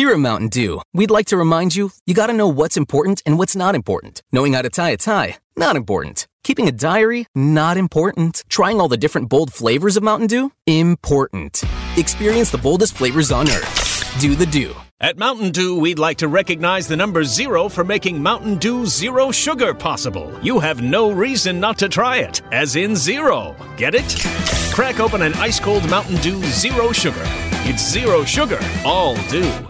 Here at Mountain Dew, we'd like to remind you you gotta know what's important and what's not important. Knowing how to tie a tie, not important. Keeping a diary, not important. Trying all the different bold flavors of Mountain Dew, important. Experience the boldest flavors on earth. Do the Dew. At Mountain Dew, we'd like to recognize the number zero for making Mountain Dew Zero Sugar possible. You have no reason not to try it, as in zero. Get it? Crack open an ice cold Mountain Dew Zero Sugar. It's zero sugar, all dew.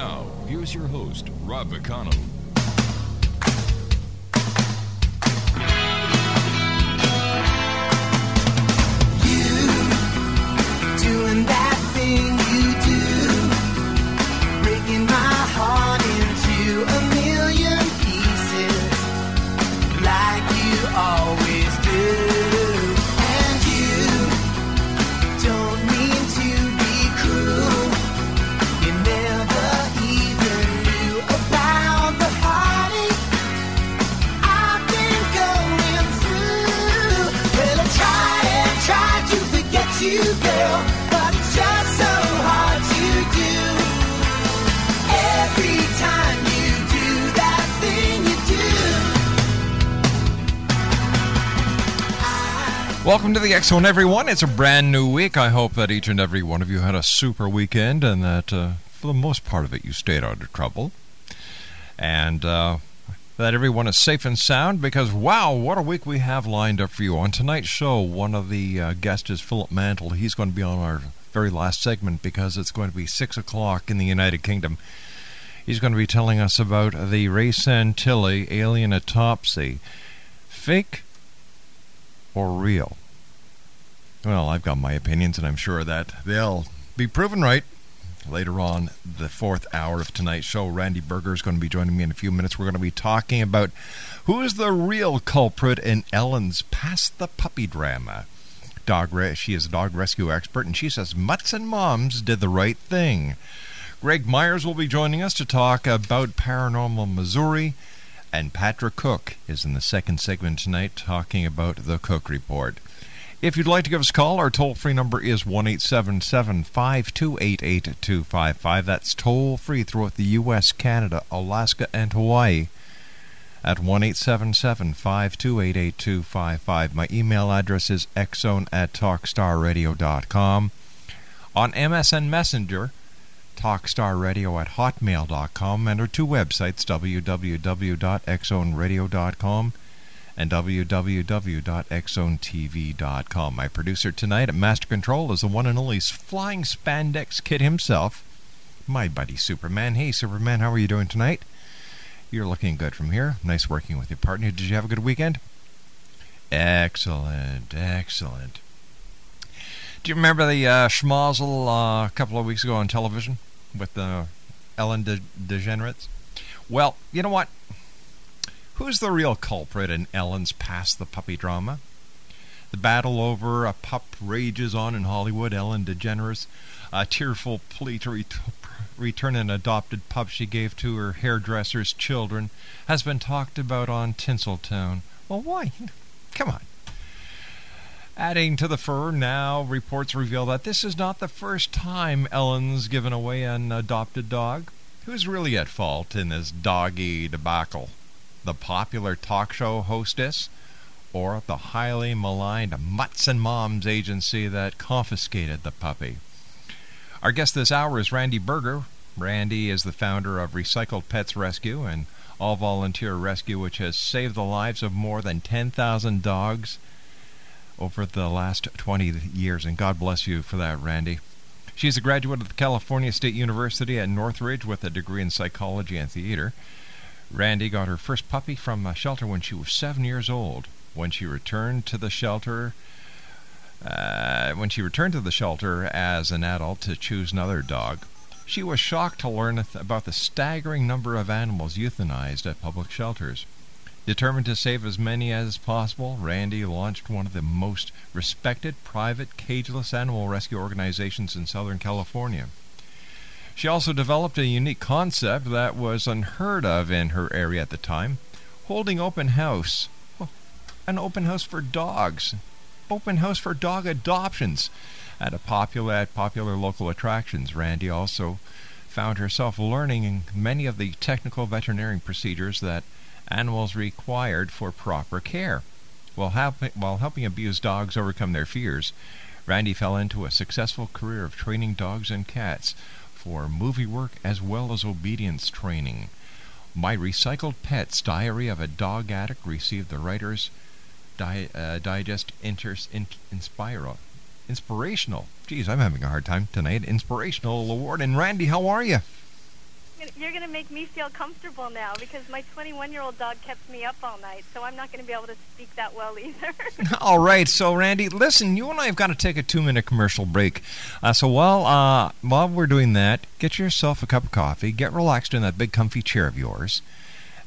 Now, here's your host, Rob McConnell. The X Zone, everyone. It's a brand new week. I hope that each and every one of you had a super weekend and that, uh, for the most part of it, you stayed out of trouble. And uh, that everyone is safe and sound because, wow, what a week we have lined up for you. On tonight's show, one of the uh, guests is Philip Mantle. He's going to be on our very last segment because it's going to be 6 o'clock in the United Kingdom. He's going to be telling us about the Ray Santilli alien autopsy. Fake or real? Well, I've got my opinions, and I'm sure that they'll be proven right. Later on, the fourth hour of tonight's show, Randy Burger is going to be joining me in a few minutes. We're going to be talking about who is the real culprit in Ellen's Past the Puppy drama. Dog she is a dog rescue expert, and she says mutts and moms did the right thing. Greg Myers will be joining us to talk about Paranormal Missouri, and Patrick Cook is in the second segment tonight talking about the Cook Report. If you'd like to give us a call, our toll free number is 1 877 528 8255. That's toll free throughout the U.S., Canada, Alaska, and Hawaii at 1 877 528 8255. My email address is xzone at talkstarradio.com. On MSN Messenger, talkstarradio at hotmail.com, and our two websites, www.xzoneradio.com and www.xzonetv.com. My producer tonight at Master Control is the one and only flying spandex kid himself, my buddy Superman. Hey, Superman, how are you doing tonight? You're looking good from here. Nice working with your partner. Did you have a good weekend? Excellent, excellent. Do you remember the uh, schmozzle uh, a couple of weeks ago on television with the Ellen De- DeGeneres? Well, you know what? Who's the real culprit in Ellen's Pass the Puppy drama? The battle over a pup rages on in Hollywood. Ellen DeGeneres, a tearful plea to, ret- return an adopted pup she gave to her hairdresser's children has been talked about on Tinseltown. Well, why? Come on. Adding to the fur, now reports reveal that this is not the first time Ellen's given away an adopted dog. Who's really at fault in this doggy debacle? The popular talk show hostess? Or the highly maligned Mutts and Moms agency that confiscated the puppy? Our guest this hour is Randy Burger. Randy is the founder of Recycled Pets Rescue and all volunteer rescue, which has saved the lives of more than 10,000 dogs over the last 20 years. And God bless you for that, Randy. She's a graduate of the California State University at Northridge with a degree in psychology and theater. Randy got her first puppy from a shelter when she was seven years old. When she returned to the shelter, uh, when she returned to the shelter as an adult to choose another dog, she was shocked to learn about the staggering number of animals euthanized at public shelters. Determined to save as many as possible, Randy launched one of the most respected private cageless animal rescue organizations in Southern California. She also developed a unique concept that was unheard of in her area at the time holding open house. An open house for dogs. Open house for dog adoptions at a popular at popular local attractions. Randy also found herself learning many of the technical veterinary procedures that animals required for proper care. While, help, while helping abused dogs overcome their fears, Randy fell into a successful career of training dogs and cats for movie work as well as obedience training. My Recycled Pets Diary of a Dog Addict received the Writer's Di- uh, Digest Inter- in-. Inspirational. Geez, I'm having a hard time tonight. Inspirational award. And Randy, how are you? You're going to make me feel comfortable now because my 21 year old dog kept me up all night, so I'm not going to be able to speak that well either. all right, so Randy, listen, you and I have got to take a two minute commercial break. Uh, so while uh, while we're doing that, get yourself a cup of coffee, get relaxed in that big comfy chair of yours,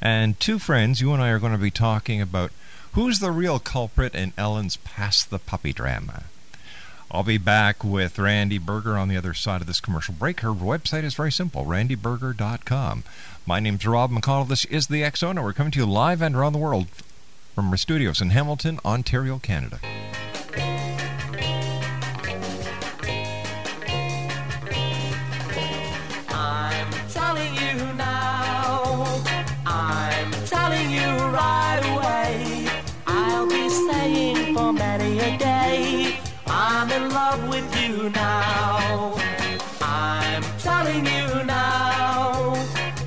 and two friends, you and I are going to be talking about who's the real culprit in Ellen's Pass the Puppy drama. I'll be back with Randy Burger on the other side of this commercial break. Her website is very simple, randyburger.com. My name's Rob McConnell. This is the Zone. We're coming to you live and around the world from our studios in Hamilton, Ontario, Canada. Love with you now. I'm telling you now.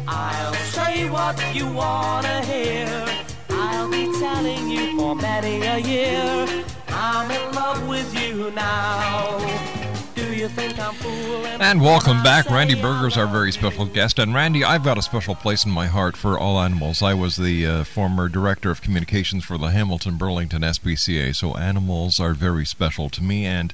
I'll say what you wanna hear. I'll be telling you for many a year. I'm in love with you now. Do you think I'm fooling? And welcome back. Randy say Burger's I our very special guest. And Randy, I've got a special place in my heart for all animals. I was the uh, former director of communications for the Hamilton Burlington SPCA, so animals are very special to me. And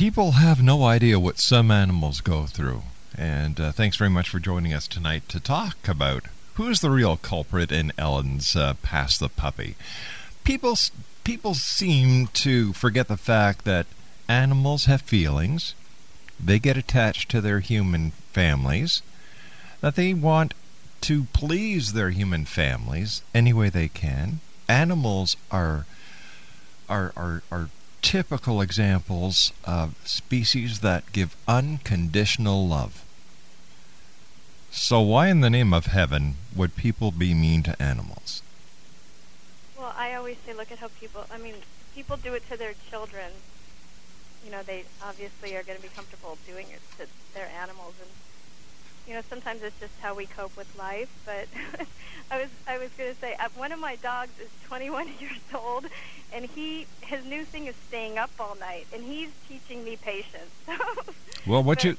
people have no idea what some animals go through. And uh, thanks very much for joining us tonight to talk about who's the real culprit in Ellen's uh, Pass the Puppy. People, people seem to forget the fact that animals have feelings they get attached to their human families, that they want to please their human families any way they can. Animals are are are, are typical examples of species that give unconditional love. So why in the name of heaven would people be mean to animals? well, I always say, look at how people, I mean, people do it to their children. You know, they obviously are going to be comfortable doing it to their animals. And, you know, sometimes it's just how we cope with life. But I was, I was going to say, uh, one of my dogs is 21 years old, and he, his new thing is staying up all night, and he's teaching me patience. Well, what But- you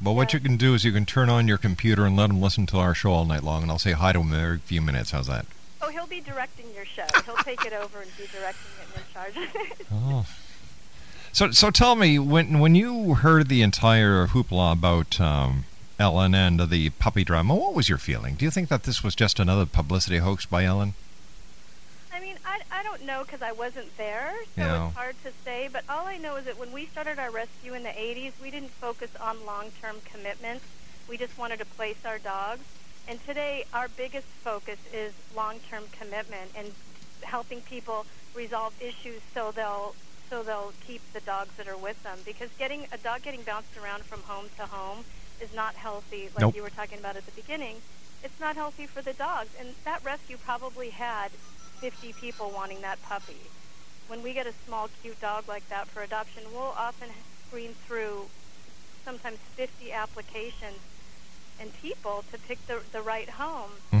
well, what yeah. you can do is you can turn on your computer and let him listen to our show all night long, and I'll say hi to him every few minutes. How's that? Oh, he'll be directing your show. He'll take it over and be directing it and in charge of it. Oh. So, so tell me when when you heard the entire hoopla about um, Ellen and the puppy drama, what was your feeling? Do you think that this was just another publicity hoax by Ellen? I mean, I, I don't know because I wasn't there, so Yeah. it's hard to say. But all I know is that when we started our rescue in the 80s, we didn't focus on long-term commitments. We just wanted to place our dogs. And today, our biggest focus is long-term commitment and helping people resolve issues so they'll so they'll keep the dogs that are with them. Because getting a dog getting bounced around from home to home is not healthy, like Nope. you were talking about at the beginning. It's not healthy for the dogs. And that rescue probably had 50 people wanting that puppy. When we get a small, cute dog like that for adoption, we'll often screen through sometimes 50 applications and people to pick the, the right home. hmm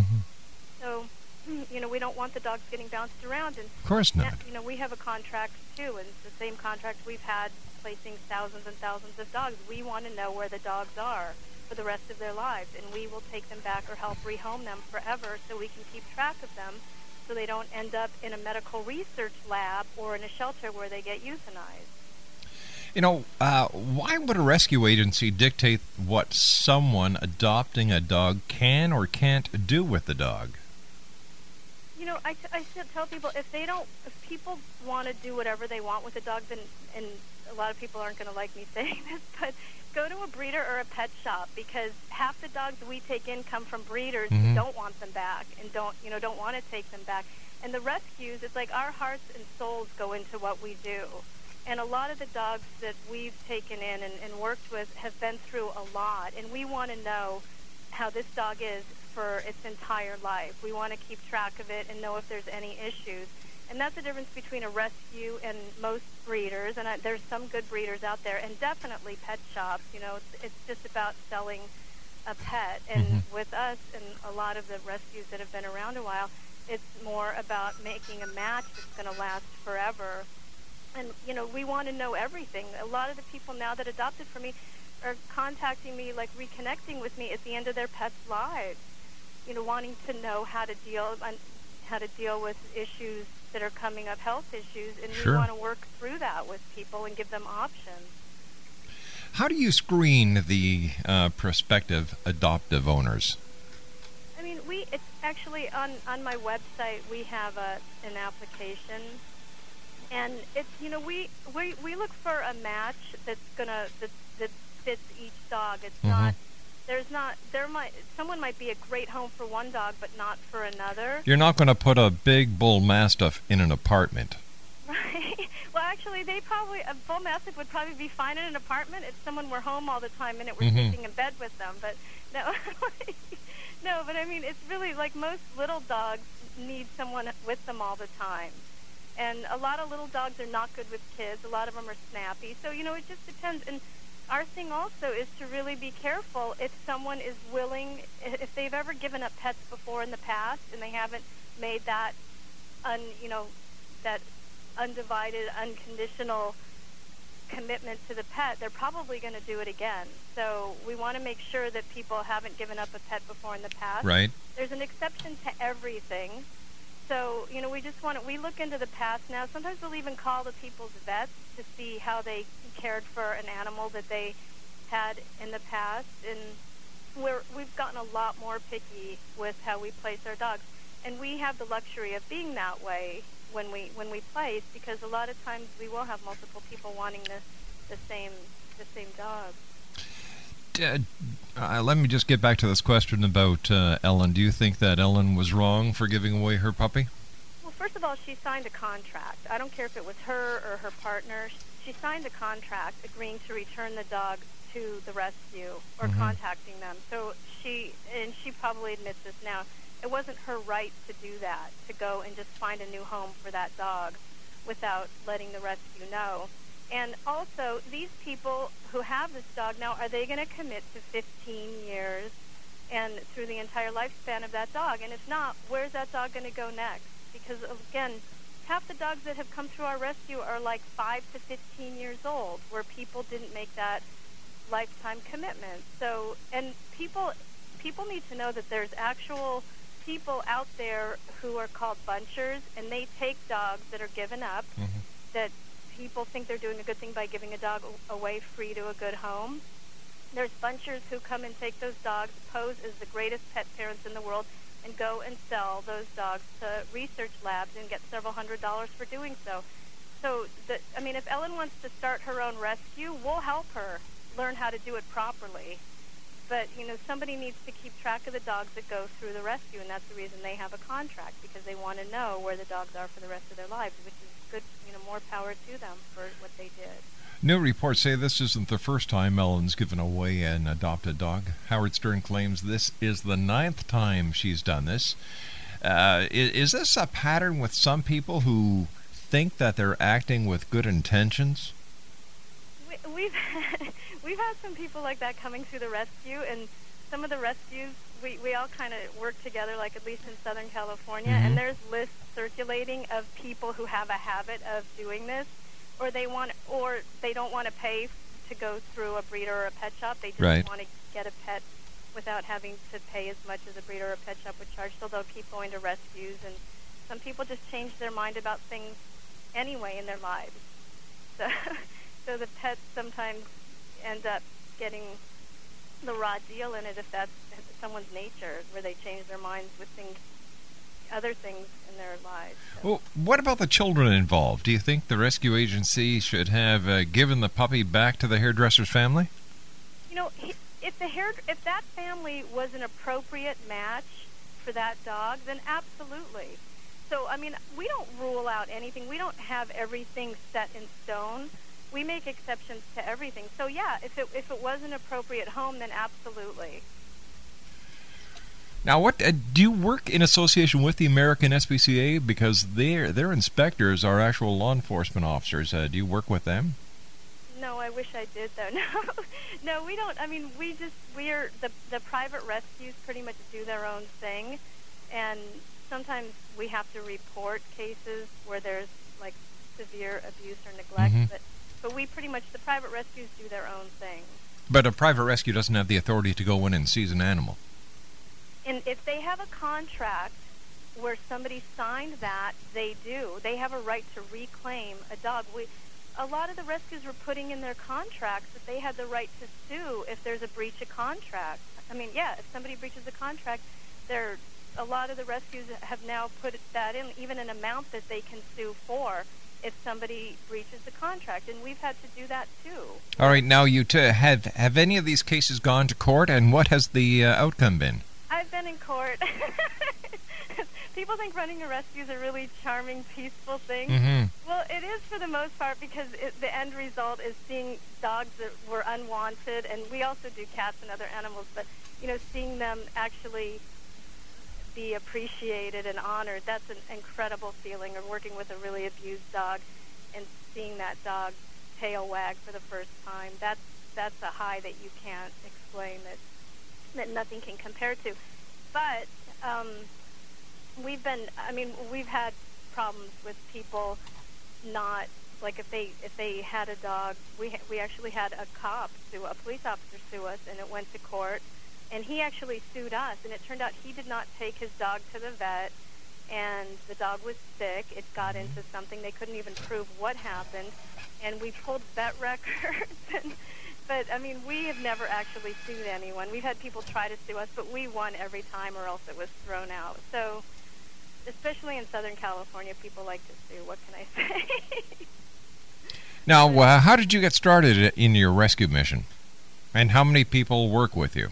So, you know, we don't want the dogs getting bounced around. And Of course not. you know, we have a contract too, and it's the same contract we've had placing thousands and thousands of dogs. We want to know where the dogs are for the rest of their lives, and we will take them back or help rehome them forever so we can keep track of them so they don't end up in a medical research lab or in a shelter where they get euthanized. You know, uh, why would a rescue agency dictate what someone adopting a dog can or can't do with the dog? You know, I, t- I still tell people if they don't, if people want to do whatever they want with a dog, then, and a lot of people aren't going to like me saying this, but go to a breeder or a pet shop because half the dogs we take in come from breeders Mhm. who don't want them back and don't, you know, don't want to take them back. And the rescues, it's like our hearts and souls go into what we do. And a lot of the dogs that we've taken in and, and worked with have been through a lot, and we want to know how this dog is for its entire life. We want to keep track of it and know if there's any issues. And that's the difference between a rescue and most breeders. And I, there's some good breeders out there, and definitely pet shops. You know, it's, it's just about selling a pet. And Mhm. with us and a lot of the rescues that have been around a while, it's more about making a match that's going to last forever. And you know, we want to know everything. A lot of the people now that adopted from me are contacting me, like reconnecting with me at the end of their pets' lives. You know, wanting to know how to deal on how to deal with issues that are coming up, health issues, and Sure. we want to work through that with people and give them options. How do you screen the uh, prospective adoptive owners? I mean, we it's actually on on my website we have a an application, and it's you know we we we look for a match that's gonna that that fits each dog. It's Mhm. not there's not there might someone might be a great home for one dog but not for another. You're not going to put a big bull mastiff in an apartment. Right. Well, actually, they probably a bull mastiff would probably be fine in an apartment if someone were home all the time and it were Mhm. sleeping in bed with them. But no, no. But I mean, it's really like most little dogs need someone with them all the time, and a lot of little dogs are not good with kids. A lot of them are snappy. So you know, it just depends. And our thing also is to really be careful if someone is willing, if they've ever given up pets before in the past and they haven't made that, un, you know, that undivided, unconditional commitment to the pet, they're probably going to do it again. So we want to make sure that people haven't given up a pet before in the past. Right. There's an exception to everything. So, you know, we just want to, we look into the past now. Sometimes we'll even call the people's vets to see how they cared for an animal that they had in the past. And we're, we've gotten a lot more picky with how we place our dogs. And we have the luxury of being that way when we when we place because a lot of times we will have multiple people wanting the the same the same dog. D- uh, let me just get back to this question about uh, Ellen. Do you think that Ellen was wrong for giving away her puppy? Well, first of all, she signed a contract. I don't care if it was her or her partner. She signed a contract agreeing to return the dog to the rescue or Mhm. contacting them. So she and she probably admits this now. It wasn't her right to do that, to go and just find a new home for that dog without letting the rescue know. And also, these people who have this dog now, are they going to commit to 15 years and through the entire lifespan of that dog? And if not, where's that dog going to go next? Because again, half the dogs that have come through our rescue are like 5 to 15 years old, where people didn't make that lifetime commitment. So, and people people need to know that there's actual people out there who are called bunchers, and they take dogs that are given up Mhm. that people think they're doing a good thing by giving a dog away free to a good home. There's bunchers who come and take those dogs, pose as the greatest pet parents in the world, and go and sell those dogs to research labs and get several hundred dollars for doing so. So, the, I mean, if Ellen wants to start her own rescue, we'll help her learn how to do it properly. But, you know, somebody needs to keep track of the dogs that go through the rescue, and that's the reason they have a contract, because they want to know where the dogs are for the rest of their lives, which is good, you know, more power to them for what they did. New reports say this isn't the first time Ellen's given away an adopted dog. Howard Stern claims this is the ninth time she's done this. Uh, is, is this a pattern with some people who think that they're acting with good intentions? We, we've we've had some people like that coming through the rescue, and some of the rescues we, we all kind of work together, like at least in Southern California, Mhm. and there's lists circulating of people who have a habit of doing this, or they want, or they don't want to pay to go through a breeder or a pet shop. They just Right. want to get a pet without having to pay as much as a breeder or a pet shop would charge. So they'll keep going to rescues, and some people just change their mind about things anyway in their lives. So, so the pets sometimes end up getting the raw deal in it if that's someone's nature, where they change their minds with things, other things in their lives. So- Well, what about the children involved? Do you think the rescue agency should have uh, given the puppy back to the hairdresser's family? You know, if the hair, if that family was an appropriate match for that dog, then absolutely. So, I mean, we don't rule out anything. We don't have everything set in stone. We make exceptions to everything. So, yeah, if it if it was an appropriate home, then absolutely. Now, what uh, do you work in association with the American SPCA because their their inspectors are actual law enforcement officers? Uh, do you work with them? No, I wish I did though. No, no, we don't. I mean, we just we're the the private rescues pretty much do their own thing, and sometimes we have to report cases where there's like severe abuse or neglect. Mhm. But but we pretty much the private rescues do their own thing. But a private rescue doesn't have the authority to go in and seize an animal. And if they have a contract where somebody signed that, they do. They have a right to reclaim a dog. We, a lot of the rescues were putting in their contracts that they had the right to sue if there's a breach of contract. I mean, yeah, if somebody breaches a contract, there a lot of the rescues have now put that in, even an amount that they can sue for if somebody breaches the contract, and we've had to do that too. All right, now you t- have have any of these cases gone to court, and what has the uh, outcome been? I've been in court. People think running a rescue is a really charming, peaceful thing. Mhm. Well, it is for the most part because it, the end result is seeing dogs that were unwanted, and we also do cats and other animals, but you know, seeing them actually be appreciated and honored. That's an incredible feeling. Or working with a really abused dog and seeing that dog tail wag for the first time. That's that's a high that you can't explain. That that nothing can compare to. But um, we've been. I mean, we've had problems with people not like if they if they had a dog. We ha- we actually had a cop sue a police officer sue us, and it went to court. And he actually sued us, and it turned out he did not take his dog to the vet, and the dog was sick. It got into something they couldn't even prove what happened, and we pulled vet records. and, but I mean, we have never actually sued anyone. We've had people try to sue us, but we won every time, or else it was thrown out. So, especially in Southern California, people like to sue. What can I say? Now, uh, how did you get started in your rescue mission, and how many people work with you?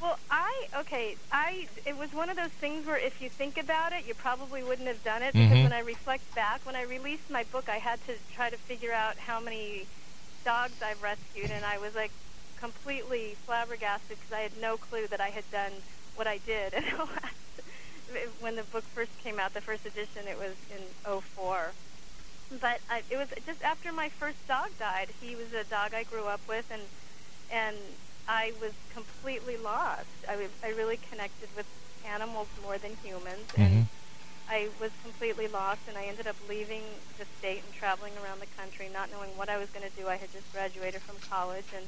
Well, I okay. I it was one of those things where if you think about it, you probably wouldn't have done it because Mhm. when I reflect back, when I released my book, I had to try to figure out how many dogs I've rescued, and I was like completely flabbergasted because I had no clue that I had done what I did. last, when the book first came out, the first edition, it was in '04. But I, it was just after my first dog died. He was a dog I grew up with, and and I was completely lost. I, was, I really connected with animals more than humans, and mm-hmm. I was completely lost. And I ended up leaving the state and traveling around the country, not knowing what I was going to do. I had just graduated from college, and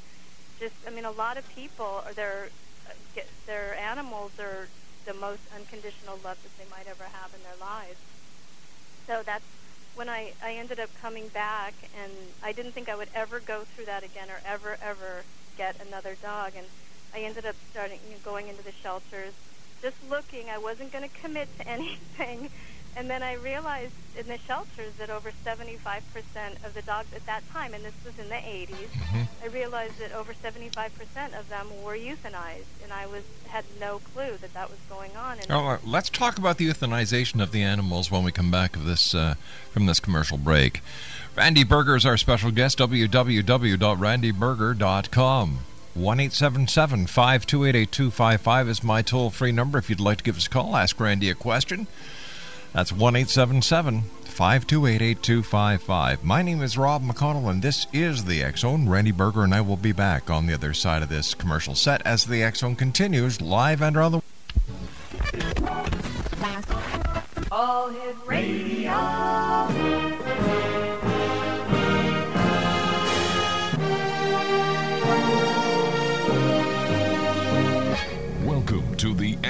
just I mean, a lot of people are their uh, their animals are the most unconditional love that they might ever have in their lives. So that's when I, I ended up coming back, and I didn't think I would ever go through that again or ever, ever get another dog. And I ended up starting you know, going into the shelters just looking. I wasn't going to commit to anything. And then I realized in the shelters that over 75% of the dogs at that time, and this was in the 80s, Mm-hmm. I realized that over 75% of them were euthanized, and I was had no clue that that was going on. And Oh, uh, let's talk about the euthanization of the animals when we come back of this uh, from this commercial break. Randy Burger is our special guest. www.randyburger.com. One eight seven seven five two eight eight two five five is my toll free number. If you'd like to give us a call, ask Randy a question. That's one eight seven seven five two eight eight two five five. My name is Rob McConnell, and this is the Zone. Randy Burger and I will be back on the other side of this commercial set as the Zone continues live and around the. All Hit Radio.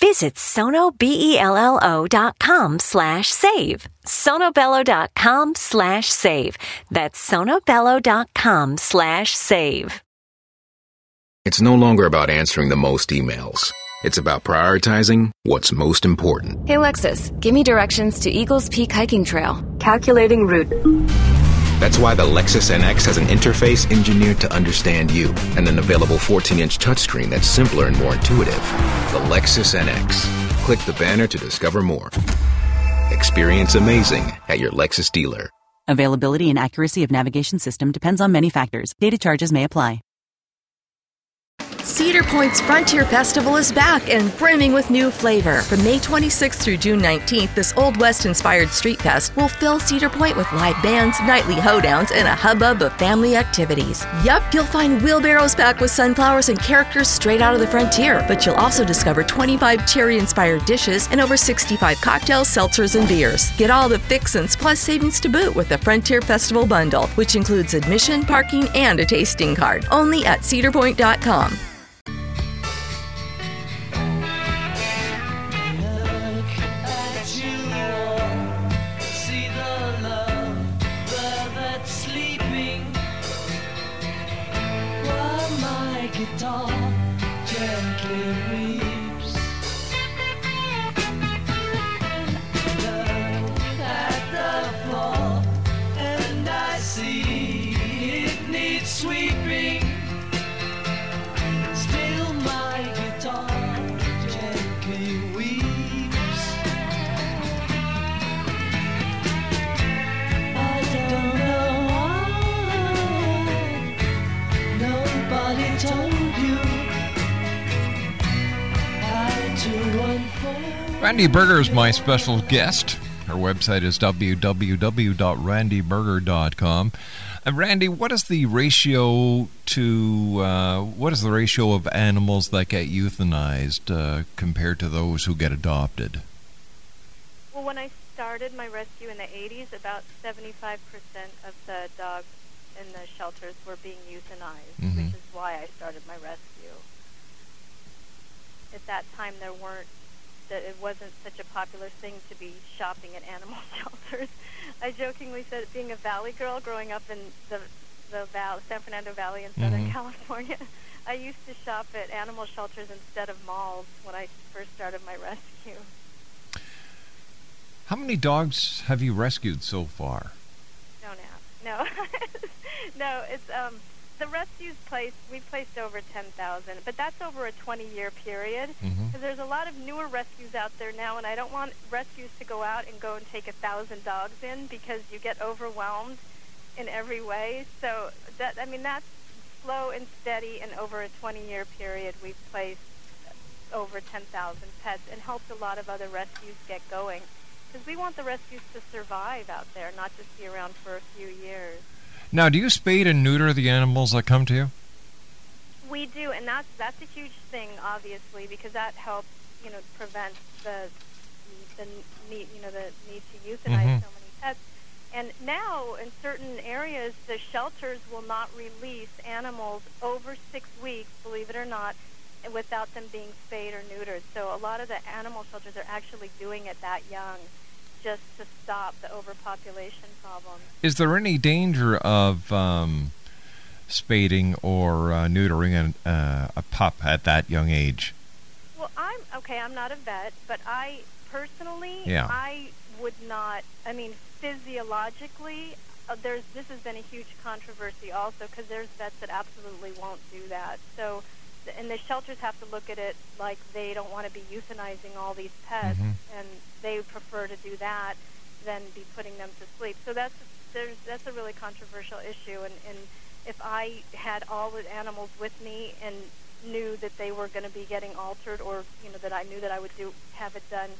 Visit sonobello.com slash save. sonobello.com slash save. That's sonobello.com slash save. It's no longer about answering the most emails. It's about prioritizing what's most important. Hey Lexus, give me directions to Eagles Peak Hiking Trail. Calculating route. That's why the Lexus NX has an interface engineered to understand you and an available 14 inch touchscreen that's simpler and more intuitive. The Lexus NX. Click the banner to discover more. Experience amazing at your Lexus dealer. Availability and accuracy of navigation system depends on many factors. Data charges may apply. Cedar Point's Frontier Festival is back and brimming with new flavor. From May 26th through June 19th, this Old West inspired street fest will fill Cedar Point with live bands, nightly hoedowns, and a hubbub of family activities. Yup, you'll find wheelbarrows packed with sunflowers and characters straight out of the frontier, but you'll also discover 25 cherry inspired dishes and over 65 cocktails, seltzers, and beers. Get all the fixins plus savings to boot with the Frontier Festival bundle, which includes admission, parking, and a tasting card. Only at cedarpoint.com. Is my special guest. Her website is www.randyburger.com. And Randy, what is the ratio to uh, what is the ratio of animals that get euthanized uh, compared to those who get adopted? Well, when I started my rescue in the 80s, about 75% of the dogs in the shelters were being euthanized, Mhm. which is why I started my rescue. At that time, there weren't that it wasn't such a popular thing to be shopping at animal shelters. I jokingly said, being a valley girl growing up in the the val- San Fernando Valley in Southern Mhm. California, I used to shop at animal shelters instead of malls when I first started my rescue. How many dogs have you rescued so far? Don't ask. No, no. It's um, the rescues placed. We've placed over ten thousand, but that's over a twenty-year period. Because Mhm. there's a lot of newer rescues out there now, and I don't want rescues to go out and go and take a thousand dogs in because you get overwhelmed in every way. So that I mean that's slow and steady, and over a twenty-year period, we've placed over 10,000 pets and helped a lot of other rescues get going. Because we want the rescues to survive out there, not just be around for a few years. Now, do you spade and neuter the animals that come to you? We do, and that's that's a huge thing, obviously, because that helps, you know, prevent the the need, you know, the need to euthanize Mhm. so many pets. And now, in certain areas, the shelters will not release animals over six weeks, believe it or not, without them being spayed or neutered. So a lot of the animal shelters are actually doing it that young, just to stop the overpopulation problem. Is there any danger of um, spading or uh, neutering an, uh, a pup at that young age? Well, I'm okay. I'm not a vet, but I personally, Yeah. I would not. I mean, physiologically, uh, there's this has been a huge controversy also because there's vets that absolutely won't do that. So, and the shelters have to look at it like they don't want to be euthanizing all these pets, Mhm. and they prefer to do that than be putting them to sleep. So that's there's that's a really controversial issue, and and if I had all the animals with me and knew that they were going to be getting altered, or you know that I knew that I would do have it done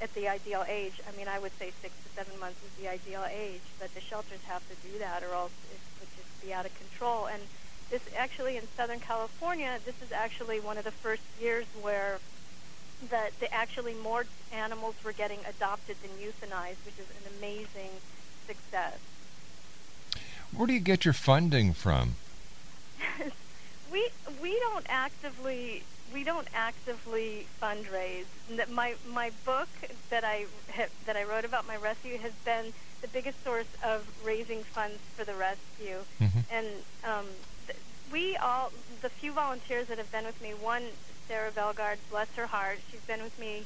at the ideal age. I mean, I would say six to seven months is the ideal age, but the shelters have to do that, or else it would just be out of control. And this actually in Southern California, this is actually one of the first years where that the actually more animals were getting adopted than euthanized, which is an amazing success. Where do you get your funding from? we we don't actively we don't actively fundraise. My my book that I that I wrote about my rescue has been the biggest source of raising funds for the rescue. Mhm. And um, th- we all the few volunteers that have been with me. One Sarah Belgard, bless her heart, she's been with me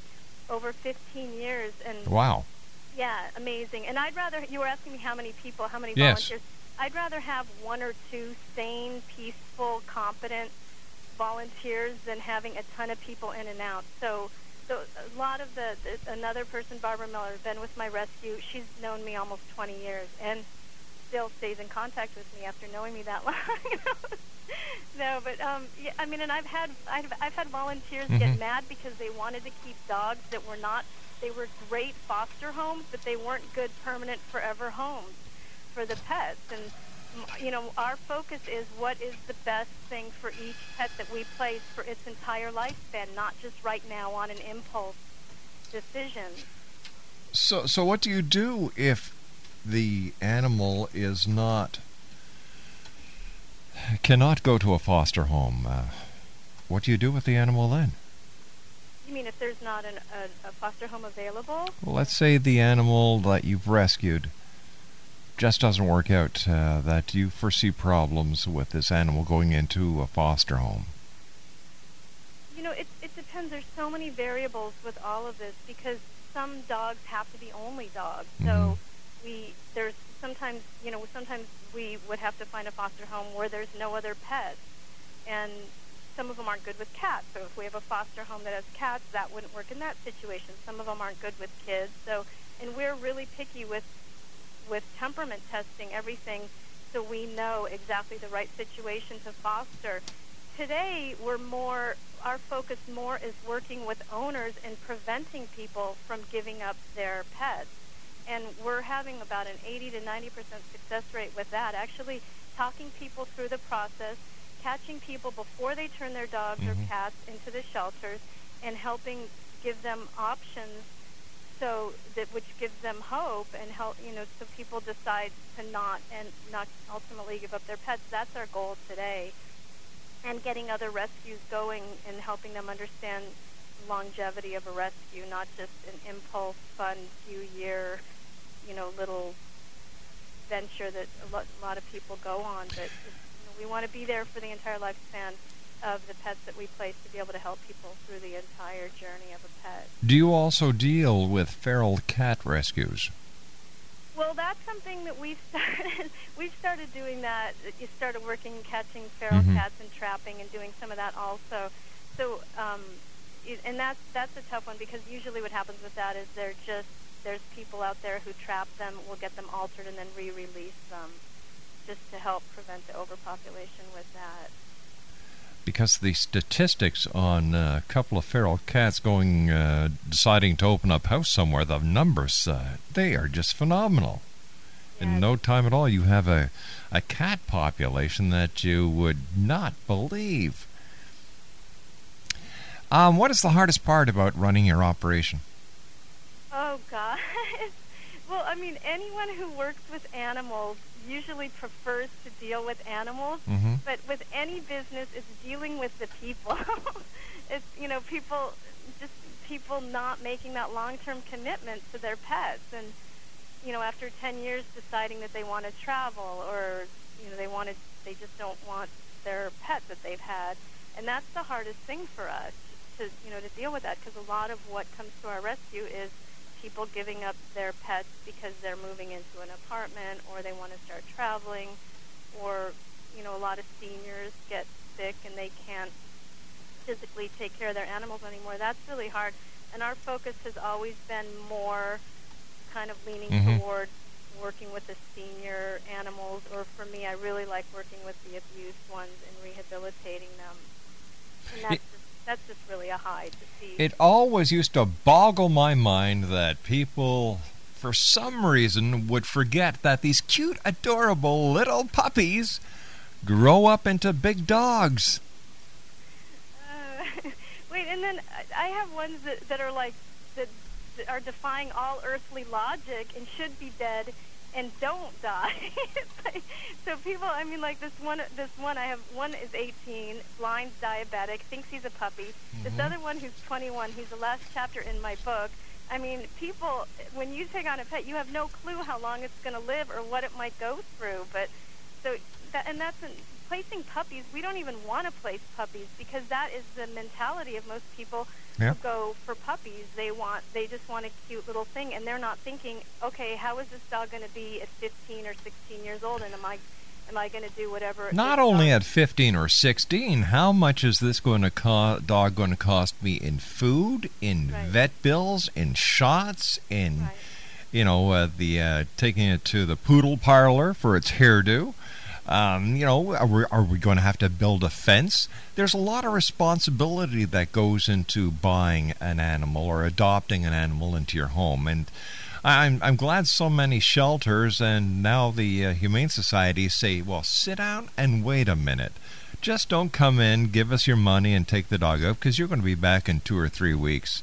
over 15 years. And Wow. yeah, amazing. And I'd rather you were asking me how many people, how many Yes. volunteers. I'd rather have one or two sane, peaceful, competent volunteers than having a ton of people in and out. So, so a lot of the, the another person, Barbara Miller, has been with my rescue. She's known me almost 20 years and still stays in contact with me after knowing me that long. no, but um, yeah, I mean, and I've had I've, I've had volunteers get Mhm. mad because they wanted to keep dogs that were not they were great foster homes, but they weren't good permanent forever homes for the pets. And you know, our focus is what is the best thing for each pet that we place for its entire lifespan, not just right now on an impulse decision. So, so what do you do if the animal is not cannot go to a foster home? Uh, what do you do with the animal then? You mean if there's not an, a, a foster home available? Well, let's say the animal that you've rescued just doesn't work out. Uh, that you foresee problems with this animal going into a foster home. You know, it, it depends. There's so many variables with all of this because some dogs have to be only dogs. So we there's sometimes you know sometimes we would have to find a foster home where there's no other pets, and some of them aren't good with cats. So if we have a foster home that has cats, that wouldn't work in that situation. Some of them aren't good with kids. So and we're really picky with with temperament testing everything so we know exactly the right situation to foster. Today, we're more, our focus more is working with owners and preventing people from giving up their pets. And we're having about an 80 to 90% success rate with that. Actually, talking people through the process, catching people before they turn their dogs or mm-hmm. cats into the shelters, and helping give them options so that which gives them hope and help you know so people decide to not and not ultimately give up their pets. That's our goal today. And getting other rescues going and helping them understand longevity of a rescue not just an impulse fun few year you know little venture that a lot, a lot of people go on. But you know, we want to be there for the entire lifespan of the pets that we place to be able to help people through the entire journey of a pet. Do you also deal with feral cat rescues? Well, that's something that we've started. we've started doing that. You started working catching feral Mhm. cats and trapping and doing some of that also. So, um, it, and that's that's a tough one because usually what happens with that is they're just there's people out there who trap them, will get them altered, and then re-release them, just to help prevent the overpopulation with that. Because the statistics on a couple of feral cats going, uh, deciding to open up house somewhere, the numbers, uh, they are just phenomenal. In no time at all, you have a, a cat population that you would not believe. Um, what is the hardest part about running your operation? Oh God. well, I mean, anyone who works with animals usually prefers to deal with animals, Mhm. but with any business, it's dealing with the people. it's you know people just people not making that long-term commitment to their pets, and you know after 10 years deciding that they want to travel or you know they want to they just don't want their pet that they've had, and that's the hardest thing for us to you know to deal with that because a lot of what comes to our rescue is people giving up their pets because they're moving into an apartment or they want to start traveling or you know a lot of seniors get sick and they can't physically take care of their animals anymore. That's really hard. And our focus has always been more kind of leaning Mhm. toward working with the senior animals or for me I really like working with the abused ones and rehabilitating them. And that's just, that's just really a high to see It always used to boggle my mind that people, for some reason, would forget that these cute, adorable little puppies grow up into big dogs. Uh, wait, and then I- have ones that, that are like that, that are defying all earthly logic and should be dead and don't die. Like- so people, I mean, like this one, this one I have. One is 18, blind, diabetic, thinks he's a puppy. This Mhm. other one who's 21, he's the last chapter in my book. I mean, people, when you take on a pet, you have no clue how long it's going to live or what it might go through. But so, that, and that's an, placing puppies. We don't even want to place puppies because that is the mentality of most people Yeah. go for puppies. They want, they just want a cute little thing, and they're not thinking, okay, how is this dog going to be at 15 or 16 years old, and am I, am I going to do whatever? Not only dog- at 15 or 16, how much is this going to co- dog going to cost me in food, in Right. vet bills, in shots, in you know uh, the uh, taking it to the poodle parlor for its hairdo? Um, you know, are we, are we going to have to build a fence? There's a lot of responsibility that goes into buying an animal or adopting an animal into your home, and I'm I'm glad so many shelters and now the uh, Humane Society say, well, sit down and wait a minute. Just don't come in, give us your money, and take the dog out because you're going to be back in two or three weeks,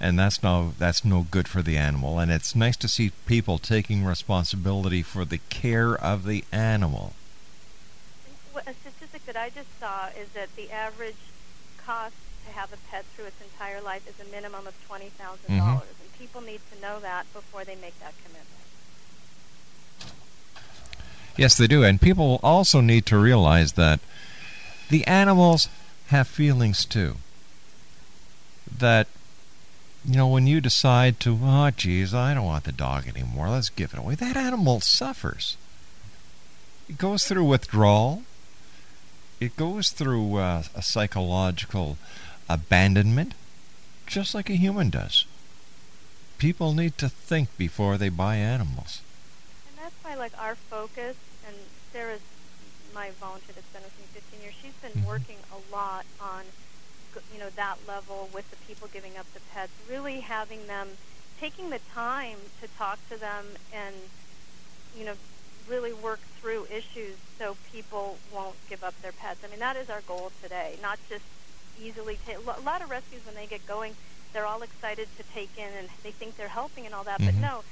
and that's no that's no good for the animal. And it's nice to see people taking responsibility for the care of the animal. What- a statistic that I just saw is that the average cost to have a pet through its entire life is a minimum of twenty thousand dollars, Mhm. and people need to know that before they make that commitment. Yes, they do. And people also need to realize that the animals have feelings too. That, you know, when you decide to, oh, geez, I don't want the dog anymore, let's give it away, that animal suffers. It goes through withdrawal, it goes through uh, a psychological abandonment, just like a human does. People need to think before they buy animals. And that's why, like, our focus, and Sarah's my volunteer that's been with me 15 years, she's been Mhm. working a lot on, you know, that level with the people giving up the pets, really having them, taking the time to talk to them and, you know, really work through issues so people won't give up their pets. I mean, that is our goal today, not just easily take. A lot of rescues, when they get going, they're all excited to take in and they think they're helping and all that, but Mhm. no,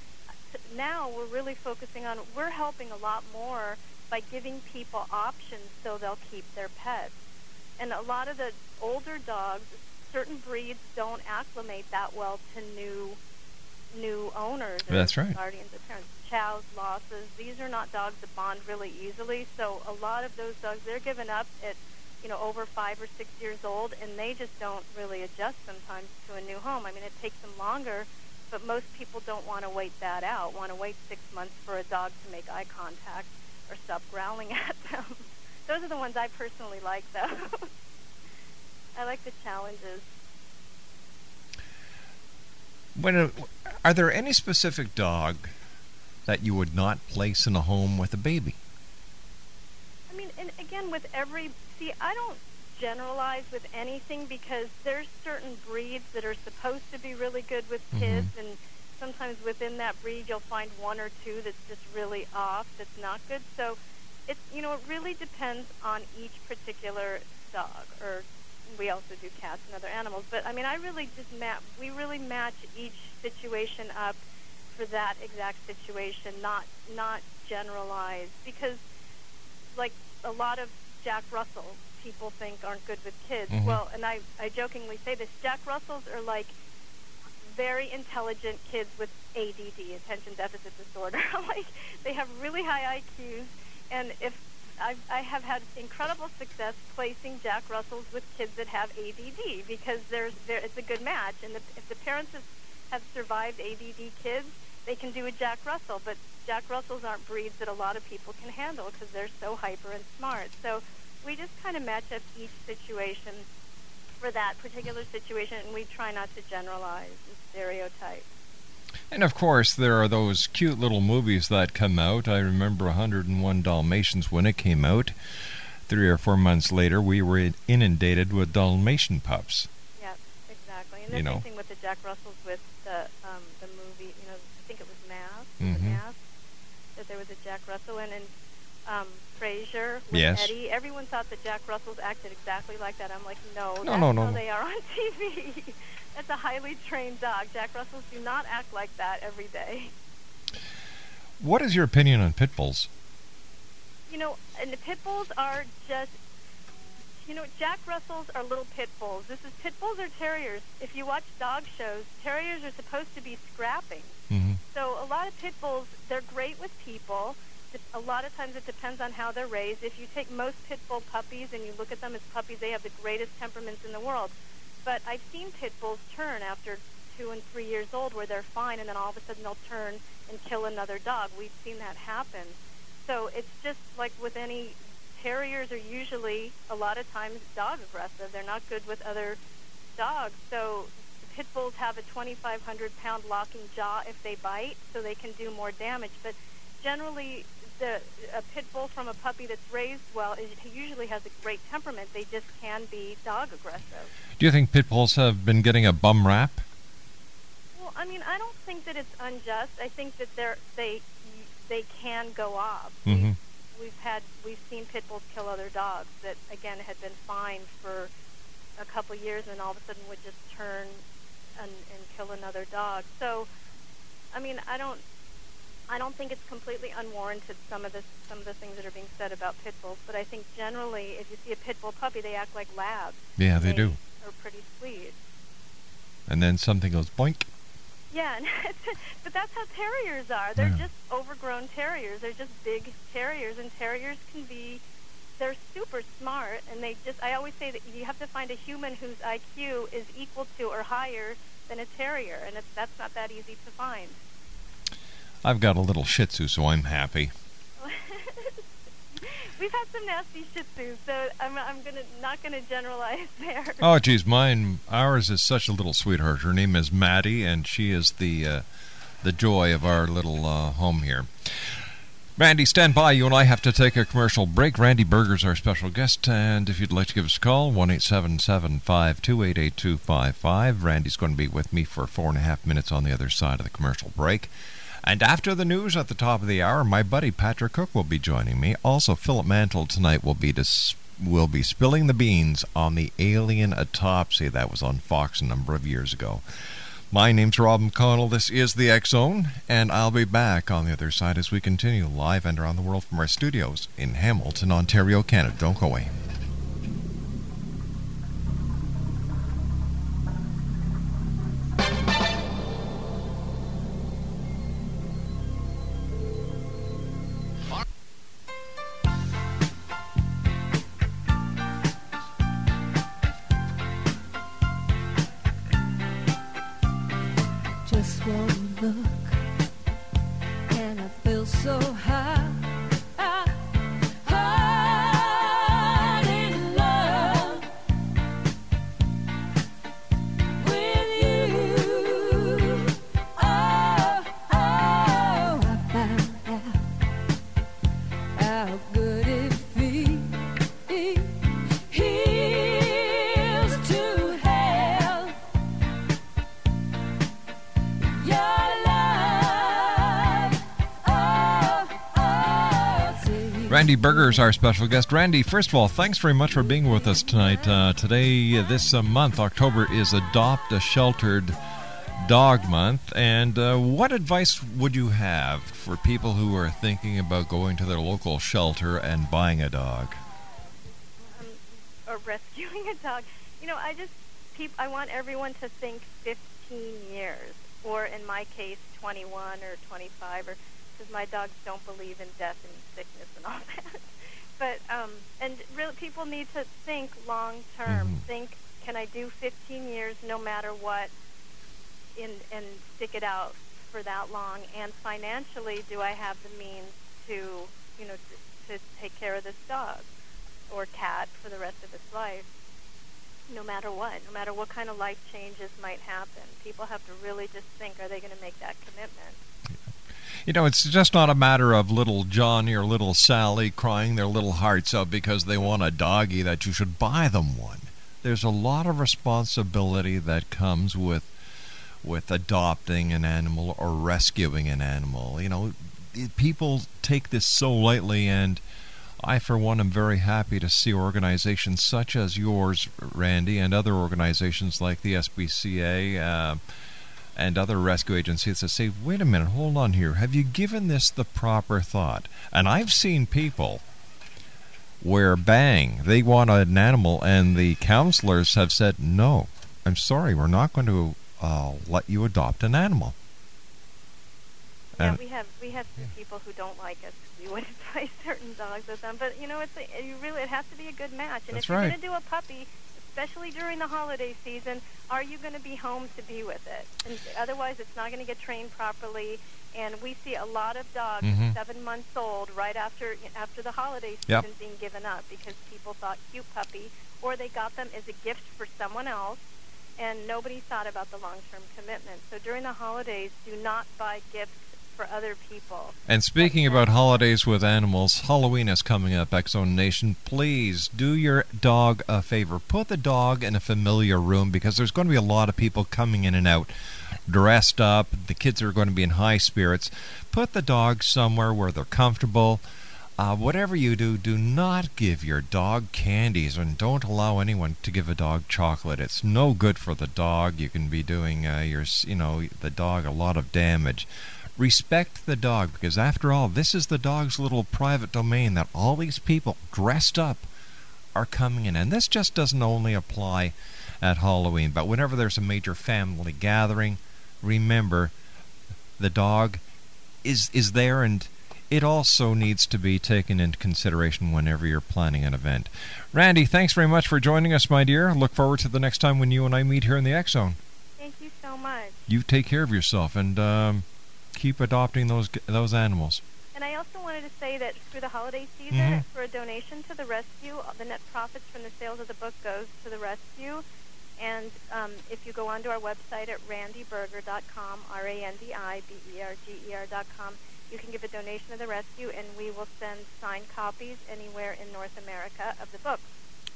now we're really focusing on we're helping a lot more by giving people options so they'll keep their pets. And a lot of the older dogs, certain breeds don't acclimate that well to new new owners That's right. guardians or parents. Chows, Lhasas, these are not dogs that bond really easily. So a lot of those dogs they're given up at you know, over five or six years old, and they just don't really adjust sometimes to a new home. I mean, it takes them longer, but most people don't want to wait that out. Want to wait six months for a dog to make eye contact or stop growling at them. Those are the ones I personally like, though. I like the challenges. When a, are there any specific dog that you would not place in a home with a baby? I mean, and again, with every see, I don't generalize with anything because there's certain breeds that are supposed to be really good with mm-hmm. kids, and sometimes within that breed you'll find one or two that's just really off, that's not good. So, it's you know, it really depends on each particular dog or we also do cats and other animals. But I mean, I really just map. We really match each situation up for that exact situation, not not generalize because, like a lot of Jack Russell people think aren't good with kids. Mhm. Well, and I I jokingly say this: Jack Russells are like very intelligent kids with ADD, attention deficit disorder. like they have really high IQs, and if I've, I have had incredible success placing Jack Russells with kids that have ADD because there's there it's a good match, and the, if the parents have, have survived ADD kids, they can do a Jack Russell. But Jack Russells aren't breeds that a lot of people can handle because they're so hyper and smart. So we just kind of match up each situation for that particular situation, and we try not to generalize and stereotype. And of course, there are those cute little movies that come out. I remember 101 Dalmatians when it came out. Three or four months later, we were inundated with Dalmatian pups. Yeah, exactly. And You the know. same thing with the Jack Russells with the um, the movie. You know, I think it was Mask. Mhm. The Mask. That there was a Jack Russell in, and um, Frasier with Yes. Eddie. Everyone thought that Jack Russells acted exactly like that. I'm like, no, No, that's no, no, how no. they are on TV. That's a highly trained dog. Jack Russells do not act like that every day. What is your opinion on pit bulls? You know, and the pit bulls are just, you know, Jack Russells are little pit bulls. This is pit bulls are terriers. If you watch dog shows, terriers are supposed to be scrapping. Mm-hmm. So a lot of pit bulls, they're great with people. A lot of times it depends on how they're raised. If you take most pit bull puppies and you look at them as puppies, they have the greatest temperaments in the world. But I've seen pit bulls turn after two and three years old where they're fine and then all of a sudden they'll turn and kill another dog. We've seen that happen. So it's just like with any terriers are usually a lot of times dog aggressive. They're not good with other dogs. So pit bulls have a 2,500 pound locking jaw if they bite, so they can do more damage. But generally, the a pit bull from a puppy that's raised well is, usually has a great temperament. They just can be dog aggressive. Do you think pit bulls have been getting a bum rap? Well, I mean, I don't think that it's unjust. I think that they're they they can go off. Mm-hmm. We've had we've seen pit bulls kill other dogs that again had been fine for a couple years and all of a sudden would just turn and, and kill another dog. So, I mean, I don't I don't think it's completely unwarranted some of the some of the things that are being said about pit bulls, but I think generally if you see a pit bull puppy, they act like labs. Yeah, they do. Are pretty sweet. And then something goes boink. Yeah, and but that's how terriers are. They're Yeah. just overgrown terriers. They're just big terriers, and terriers can be. They're super smart, and they just. I always say that you have to find a human whose IQ is equal to or higher than a terrier, and it's, that's not that easy to find. I've got a little Shih Tzu, so I'm happy. We've had some nasty Shih Tzus, so I'm, I'm gonna not gonna generalize there. Oh, geez, mine, ours is such a little sweetheart. Her name is Maddie, and she is the uh, the joy of our little uh, home here. Randy, stand by. You and I have to take a commercial break. Randy Burger's our special guest, and if you'd like to give us a call, one eight seven seven five two eight eight two five five. Randy's going to be with me for four and a half minutes on the other side of the commercial break. And after the news at the top of the hour, my buddy Patrick Cook will be joining me. Also, Philip Mantle tonight will be dis- will be spilling the beans on the alien autopsy that was on Fox a number of years ago. My name's Rob McConnell. This is the X Zone, and I'll be back on the other side as we continue live and around the world from our studios in Hamilton, Ontario, Canada. Don't go away. Randy Burger is our special guest. Randy, first of all, thanks very much for being with us tonight. Uh, today, this uh, month, October, is Adopt a Sheltered Dog Month. And uh, what advice would you have for people who are thinking about going to their local shelter and buying a dog? Um, or rescuing a dog. You know, I just peop- I want everyone to think 15 years, or in my case, 21 or 25, or because my dogs don't believe in death and sickness and all that. but um, and real people need to think long term. Mm-hmm. Think, can I do 15 years no matter what, in, and stick it out for that long? And financially, do I have the means to, you know, to, to take care of this dog or cat for the rest of its life? No matter what, no matter what kind of life changes might happen, people have to really just think: Are they going to make that commitment? You know, it's just not a matter of little Johnny or little Sally crying their little hearts out because they want a doggy that you should buy them one. There's a lot of responsibility that comes with with adopting an animal or rescuing an animal. You know, people take this so lightly and I, for one, am very happy to see organizations such as yours, Randy, and other organizations like the SPCA uh, and other rescue agencies that say, wait a minute, hold on here. Have you given this the proper thought? And I've seen people where, bang, they want an animal, and the counselors have said, no, I'm sorry, we're not going to uh, let you adopt an animal. Yeah, And- we have we have some people who don't like us. we wouldn't buy certain dogs with them. But you know, it's a, you really it has to be a good match. And That's if you're right. going to do a puppy, especially during the holiday season, are you going to be home to be with it? And otherwise, it's not going to get trained properly. And we see a lot of dogs Mhm. seven months old right after after the holiday season Yep. being given up because people thought cute puppy, or they got them as a gift for someone else and nobody thought about the long-term commitment. So during the holidays, do not buy gifts for other people. And speaking about holidays with animals, Halloween is coming up, X Zone Nation. Please do your dog a favor. Put the dog in a familiar room because there's going to be a lot of people coming in and out dressed up. The kids are going to be in high spirits. Put the dog somewhere where they're comfortable. Uh, whatever you do, do not give your dog candies and don't allow anyone to give a dog chocolate. It's no good for the dog. You can be doing uh, your, you know, the dog a lot of damage. Respect the dog because, after all, this is the dog's little private domain that all these people dressed up are coming in. And this just doesn't only apply at Halloween, but whenever there's a major family gathering, remember the dog is is there and it also needs to be taken into consideration whenever you're planning an event. Randy, thanks very much for joining us, my dear. Look forward to the next time when you and I meet here in the X Zone. Thank you so much. You take care of yourself and um, keep adopting those those animals. And I also wanted to say that through the holiday season, Mhm. for a donation to the rescue, the net profits from the sales of the book goes to the rescue. And um, if you go onto our website at randyburger.com, R-A-N-D-I-B-E-R-G-E-R.com, you can give a donation to the rescue, and we will send signed copies anywhere in North America of the book.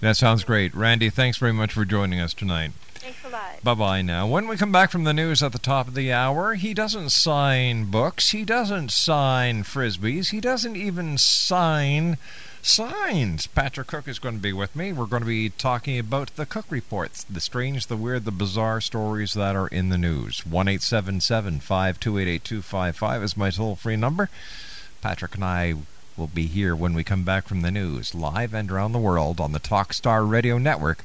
That sounds great. Randy, thanks very much for joining us tonight. Thanks a lot. Bye bye now. When we come back from the news at the top of the hour, he doesn't sign books, he doesn't sign frisbees, he doesn't even sign signs. Patrick Cook is going to be with me. We're going to be talking about the Cook Reports the strange, the weird, the bizarre stories that are in the news. 1 877 528 8255 is my toll free number. Patrick and I will be here when we come back from the news, live and around the world on the Talkstar Radio Network.